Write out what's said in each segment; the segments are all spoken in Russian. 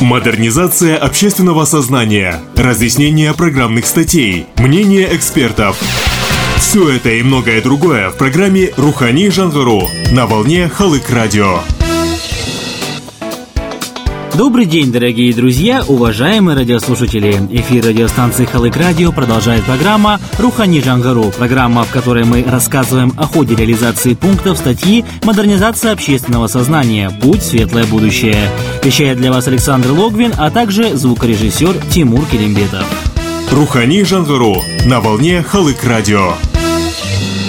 Модернизация общественного сознания, разъяснение программных статей, мнение экспертов. Все это и многое другое в программе «Рухани Жангару» на волне Халык Радио. Добрый день, дорогие друзья, уважаемые радиослушатели. Эфир радиостанции Халык Радио продолжает программа «Рухани Джангару», программа, в которой мы рассказываем о ходе реализации пунктов статьи «Модернизация общественного сознания. Путь в светлое будущее». Вещает для вас Александр Логвин, а также звукорежиссер Тимур Келимбетов. «Рухани Жангару» на волне Халык Радио.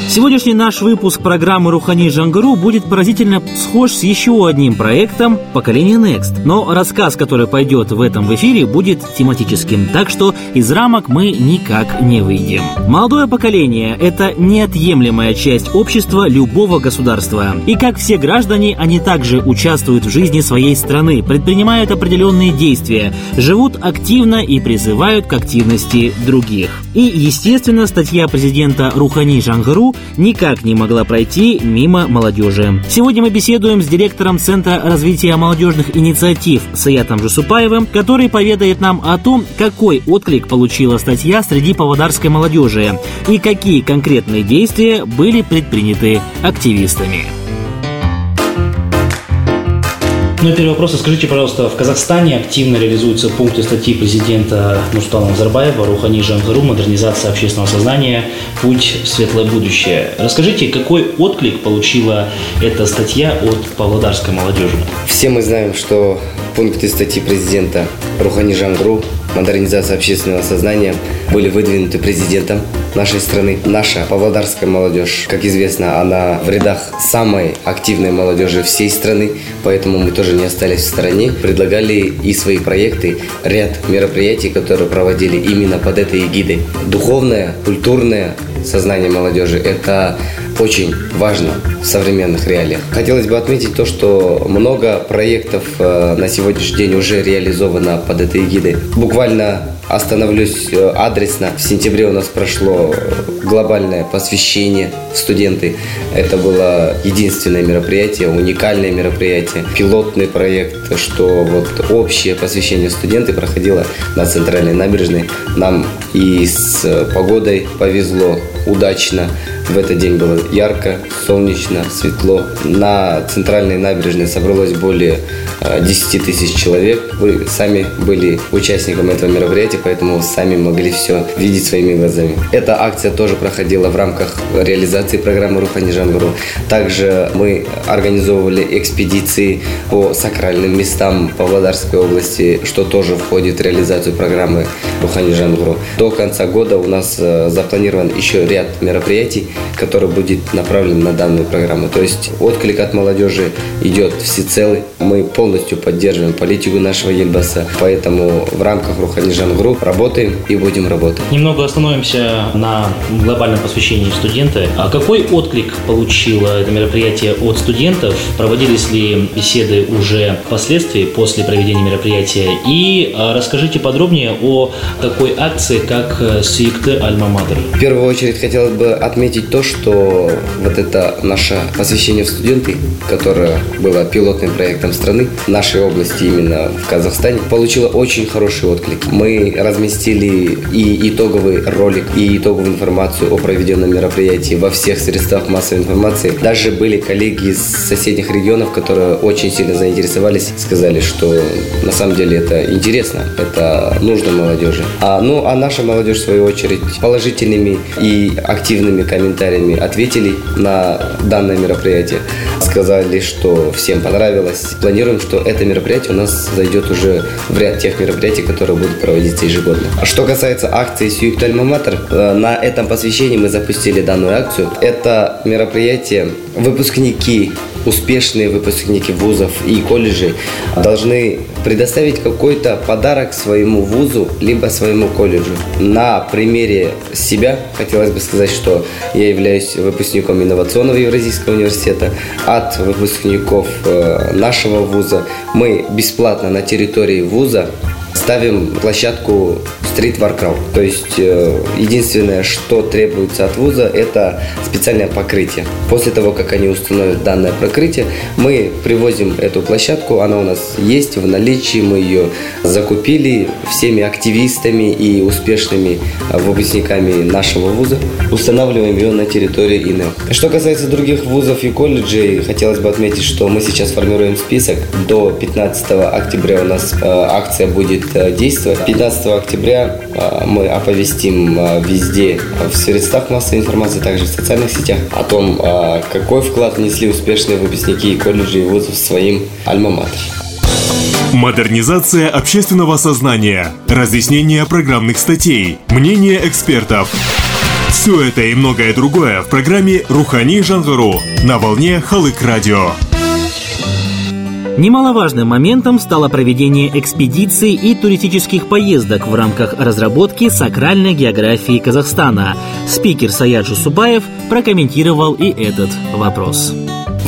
Сегодняшний наш выпуск программы «Рухани Жангару» будет поразительно схож с еще одним проектом «Поколение Next». Но рассказ, который пойдет в этом в эфире, будет тематическим, так что из рамок мы никак не выйдем. Молодое поколение – это неотъемлемая часть общества любого государства. И как все граждане, они также участвуют в жизни своей страны, предпринимают определенные действия, живут активно и призывают к активности других. И, естественно, статья президента Рухани Жангару никак не могла пройти мимо молодежи. Сегодня мы беседуем с директором Центра развития молодежных инициатив Саятом Жусупаевым, который поведает нам о том, какой отклик получила статья среди павлодарской молодежи и какие конкретные действия были предприняты активистами. Ну и первый вопрос. Скажите, пожалуйста, в Казахстане активно реализуются пункты статьи президента Нурсултана Назарбаева «Рухани Жангару. Модернизация общественного сознания. Путь в светлое будущее». Расскажите, какой отклик получила эта статья от павлодарской молодежи? Все мы знаем, что пункты статьи президента «Рухани Жангару модернизация общественного сознания были выдвинуты президентом нашей страны. Наша павлодарская молодежь, как известно, она в рядах самой активной молодежи всей страны, поэтому мы тоже не остались в стороне. Предлагали и свои проекты, ряд мероприятий, которые проводили именно под этой эгидой. Духовное, культурное сознание молодежи – это очень важно в современных реалиях. Хотелось бы отметить то, что много проектов э, на сегодняшний день уже реализовано под этой эгидой. Буквально остановлюсь э, адресно. В сентябре у нас прошло глобальное посвящение в студенты. Это было единственное мероприятие, уникальное мероприятие, пилотный проект, что вот общее посвящение студенты проходило на центральной набережной. Нам и с погодой повезло удачно. В этот день было ярко, солнечно, светло. На центральной набережной собралось более 10 э, тысяч человек. Вы сами были участником этого мероприятия, поэтому сами могли все видеть своими глазами. Эта акция тоже проходила в рамках реализации программы Рухани Жангуру. Также мы организовывали экспедиции по сакральным местам Павлодарской области, что тоже входит в реализацию программы Рухани Жаңғыру. До конца года у нас э, запланирован еще ряд мероприятий, который будет направлен на данную программу. То есть отклик от молодежи идет всецелый. Мы полностью поддерживаем политику нашего Елбасы, поэтому в рамках Рухани Жаңғыру работаем и будем работать. Немного остановимся на глобальном посвящении студенты. А какой отклик получило это мероприятие от студентов? Проводились ли беседы уже впоследствии, после проведения мероприятия? И а, расскажите подробнее о такой акции, как Суикты Альма-Матер. В первую очередь хотелось бы отметить то, что вот это наше посвящение в студенты, которое было пилотным проектом страны, нашей области именно в Казахстане, получило очень хороший отклик. Мы разместили и итоговый ролик, и итоговую информацию о проведенном мероприятии во всех средствах массовой информации. Даже были коллеги из соседних регионов, которые очень сильно заинтересовались, сказали, что на самом деле это интересно, это нужно молодежи. А, ну, а наша молодежь, в свою очередь, положительными и активными комментариями ответили на данное мероприятие. Сказали, что всем понравилось. Планируем, что это мероприятие у нас зайдет уже в ряд тех мероприятий, которые будут проводиться ежегодно. Что касается акции Сьюик Альмаматер, э, на этом посвящении мы запустили данную акцию. Это мероприятие выпускники успешные выпускники вузов и колледжей должны предоставить какой-то подарок своему вузу либо своему колледжу. На примере себя хотелось бы сказать, что я являюсь выпускником инновационного Евразийского университета. От выпускников э, нашего вуза мы бесплатно на территории вуза ставим площадку Street Workout. То есть э, единственное, что требуется от вуза, это специальное покрытие. После того, как они установят данное покрытие, мы привозим эту площадку, она у нас есть в наличии, мы ее закупили всеми активистами и успешными выпускниками нашего вуза, устанавливаем ее на территории ИНЭО. Что касается других вузов и колледжей, хотелось бы отметить, что мы сейчас формируем список. До 15 октября у нас э, акция будет э, действовать. 15 октября э, мы оповестим везде в средствах массовой информации, также в социальных сетях о том, какой вклад внесли успешные выпускники колледжей и вузов своим альма-матер. Модернизация общественного сознания, разъяснение программных статей, мнение экспертов. Все это и многое другое в программе «Рухани Жангару» на волне Халык Радио. Немаловажным моментом стало проведение экспедиций и туристических поездок в рамках разработки сакральной географии Казахстана. Спикер Саят Жусубаев прокомментировал и этот вопрос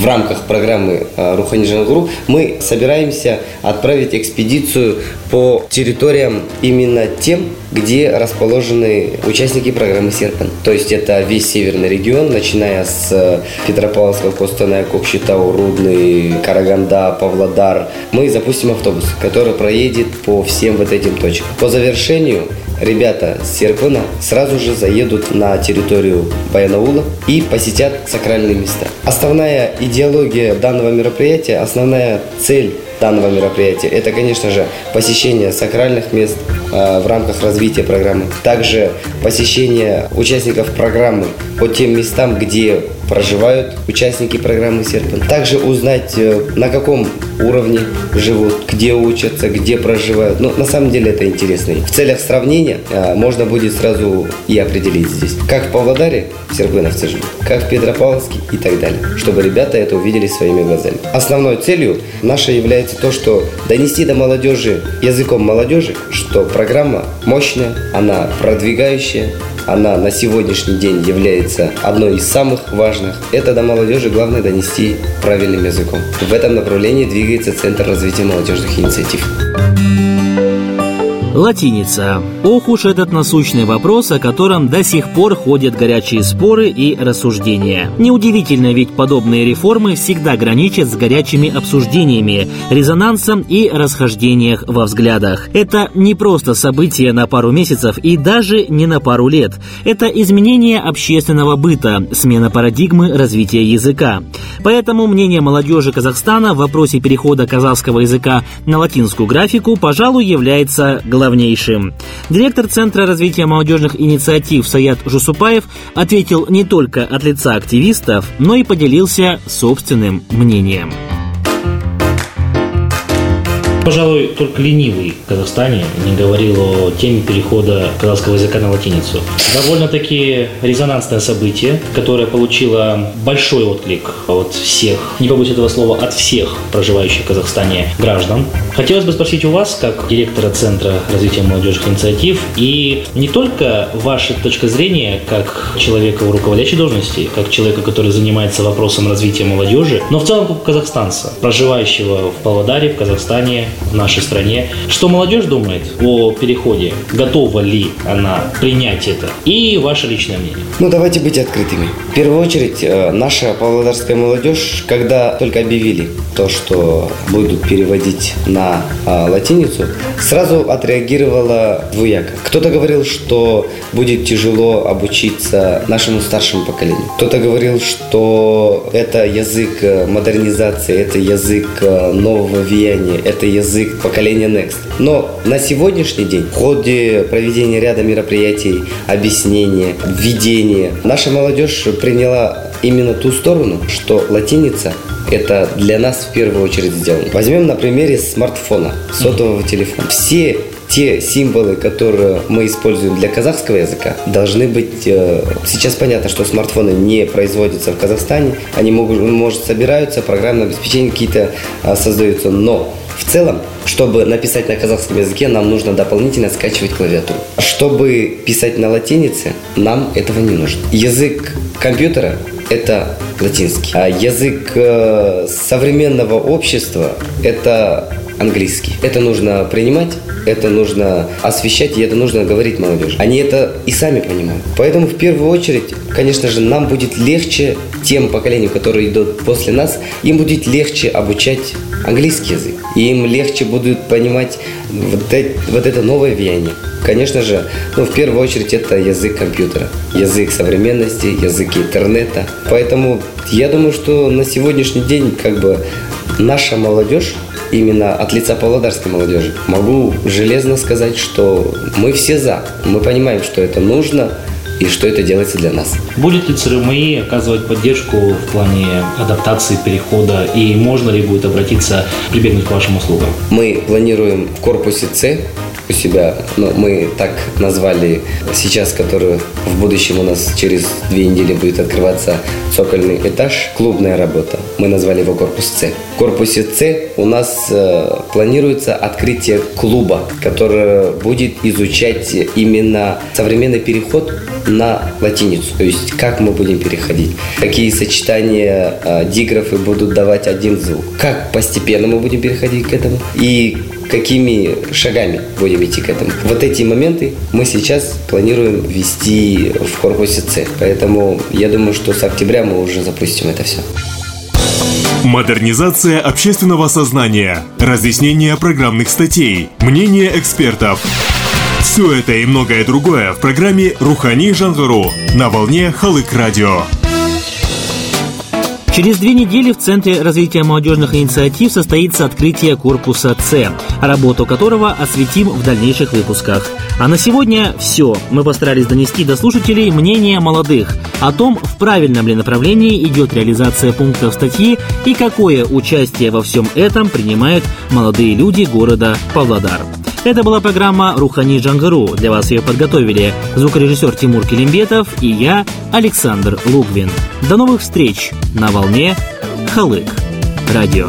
в рамках программы а, Рухани Жангуру мы собираемся отправить экспедицию по территориям именно тем, где расположены участники программы «Серпен». То есть это весь северный регион, начиная с э, Петропавловска, Костаная, Кокшетау, Рудный, Караганда, Павлодар. Мы запустим автобус, который проедет по всем вот этим точкам. По завершению ребята с Серпына сразу же заедут на территорию Баянаула и посетят сакральные места. Основная идеология данного мероприятия, основная цель данного мероприятия. Это, конечно же, посещение сакральных мест э, в рамках развития программы. Также посещение участников программы по тем местам, где проживают участники программы Серпин. Также узнать, э, на каком уровне живут, где учатся, где проживают. Но на самом деле это интересно. В целях сравнения э, можно будет сразу и определить здесь, как в Павлодаре серпыновцы живут, как в Петропавловске и так далее, чтобы ребята это увидели своими глазами. Основной целью нашей является то, что донести до молодежи языком молодежи, что программа мощная, она продвигающая, она на сегодняшний день является одной из самых важных. Это до молодежи главное донести правильным языком. В этом направлении двигается Центр развития молодежных инициатив. Латиница. Ох уж этот насущный вопрос, о котором до сих пор ходят горячие споры и рассуждения. Неудивительно, ведь подобные реформы всегда граничат с горячими обсуждениями, резонансом и расхождениях во взглядах. Это не просто событие на пару месяцев и даже не на пару лет. Это изменение общественного быта, смена парадигмы развития языка. Поэтому мнение молодежи Казахстана в вопросе перехода казахского языка на латинскую графику, пожалуй, является главным главнейшим. Директор Центра развития молодежных инициатив Саят Жусупаев ответил не только от лица активистов, но и поделился собственным мнением. Пожалуй, только ленивый в Казахстане не говорил о теме перехода казахского языка на латиницу. Довольно-таки резонансное событие, которое получило большой отклик от всех, не побоюсь этого слова, от всех проживающих в Казахстане граждан. Хотелось бы спросить у вас, как директора Центра развития молодежных инициатив, и не только ваша точка зрения, как человека в руководящей должности, как человека, который занимается вопросом развития молодежи, но в целом как казахстанца, проживающего в Павлодаре, в Казахстане, в нашей стране. Что молодежь думает о переходе? Готова ли она принять это? И ваше личное мнение. Ну, давайте быть открытыми. В первую очередь, э, наша павлодарская молодежь, когда только объявили то, что будут переводить на а, латиницу, сразу отреагировала двуяко. Кто-то говорил, что будет тяжело обучиться нашему старшему поколению. Кто-то говорил, что это язык э, модернизации, это язык э, нового влияния, это язык язык поколения Next. Но на сегодняшний день в ходе проведения ряда мероприятий, объяснения, введения, наша молодежь приняла именно ту сторону, что латиница это для нас в первую очередь сделано. Возьмем на примере смартфона, сотового телефона. Все те символы, которые мы используем для казахского языка, должны быть... Э, сейчас понятно, что смартфоны не производятся в Казахстане, они могут, может собираются, программное обеспечение какие-то а, создаются, но в целом, чтобы написать на казахском языке, нам нужно дополнительно скачивать клавиатуру. Чтобы писать на латинице, нам этого не нужно. Язык компьютера – это латинский. А язык э, современного общества – это английский. Это нужно принимать, это нужно освещать, и это нужно говорить молодежи. Они это и сами понимают. Поэтому в первую очередь, конечно же, нам будет легче тем поколениям, которые идут после нас, им будет легче обучать английский язык. И им легче будут понимать вот это, вот это новое влияние. Конечно же, ну, в первую очередь это язык компьютера, язык современности, язык интернета. Поэтому я думаю, что на сегодняшний день как бы наша молодежь именно от лица павлодарской молодежи. Могу железно сказать, что мы все за. Мы понимаем, что это нужно, и что это делается для нас. Будет ли ЦРМИ оказывать поддержку в плане адаптации, перехода, и можно ли будет обратиться, прибегнуть к вашим услугам? Мы планируем в корпусе С у себя, ну, мы так назвали сейчас, который в будущем у нас через две недели будет открываться цокольный этаж, клубная работа. Мы назвали его корпус С. В корпусе С у нас э, планируется открытие клуба, который будет изучать именно современный переход на латиницу, то есть как мы будем переходить, какие сочетания э, диграфы будут давать один звук, как постепенно мы будем переходить к этому и какими шагами будем идти к этому. Вот эти моменты мы сейчас планируем ввести в корпусе С. Поэтому я думаю, что с октября мы уже запустим это все. Модернизация общественного сознания, разъяснение программных статей, мнение экспертов. Все это и многое другое в программе «Рухани Жангару» на волне Халык Радио. Через две недели в Центре развития молодежных инициатив состоится открытие корпуса С, работу которого осветим в дальнейших выпусках. А на сегодня все. Мы постарались донести до слушателей мнение молодых о том, в правильном ли направлении идет реализация пунктов статьи и какое участие во всем этом принимают молодые люди города Павлодар. Это была программа «Рухани Джангару». Для вас ее подготовили звукорежиссер Тимур Келимбетов и я, Александр Лугвин. До новых встреч на волне Халык. Радио.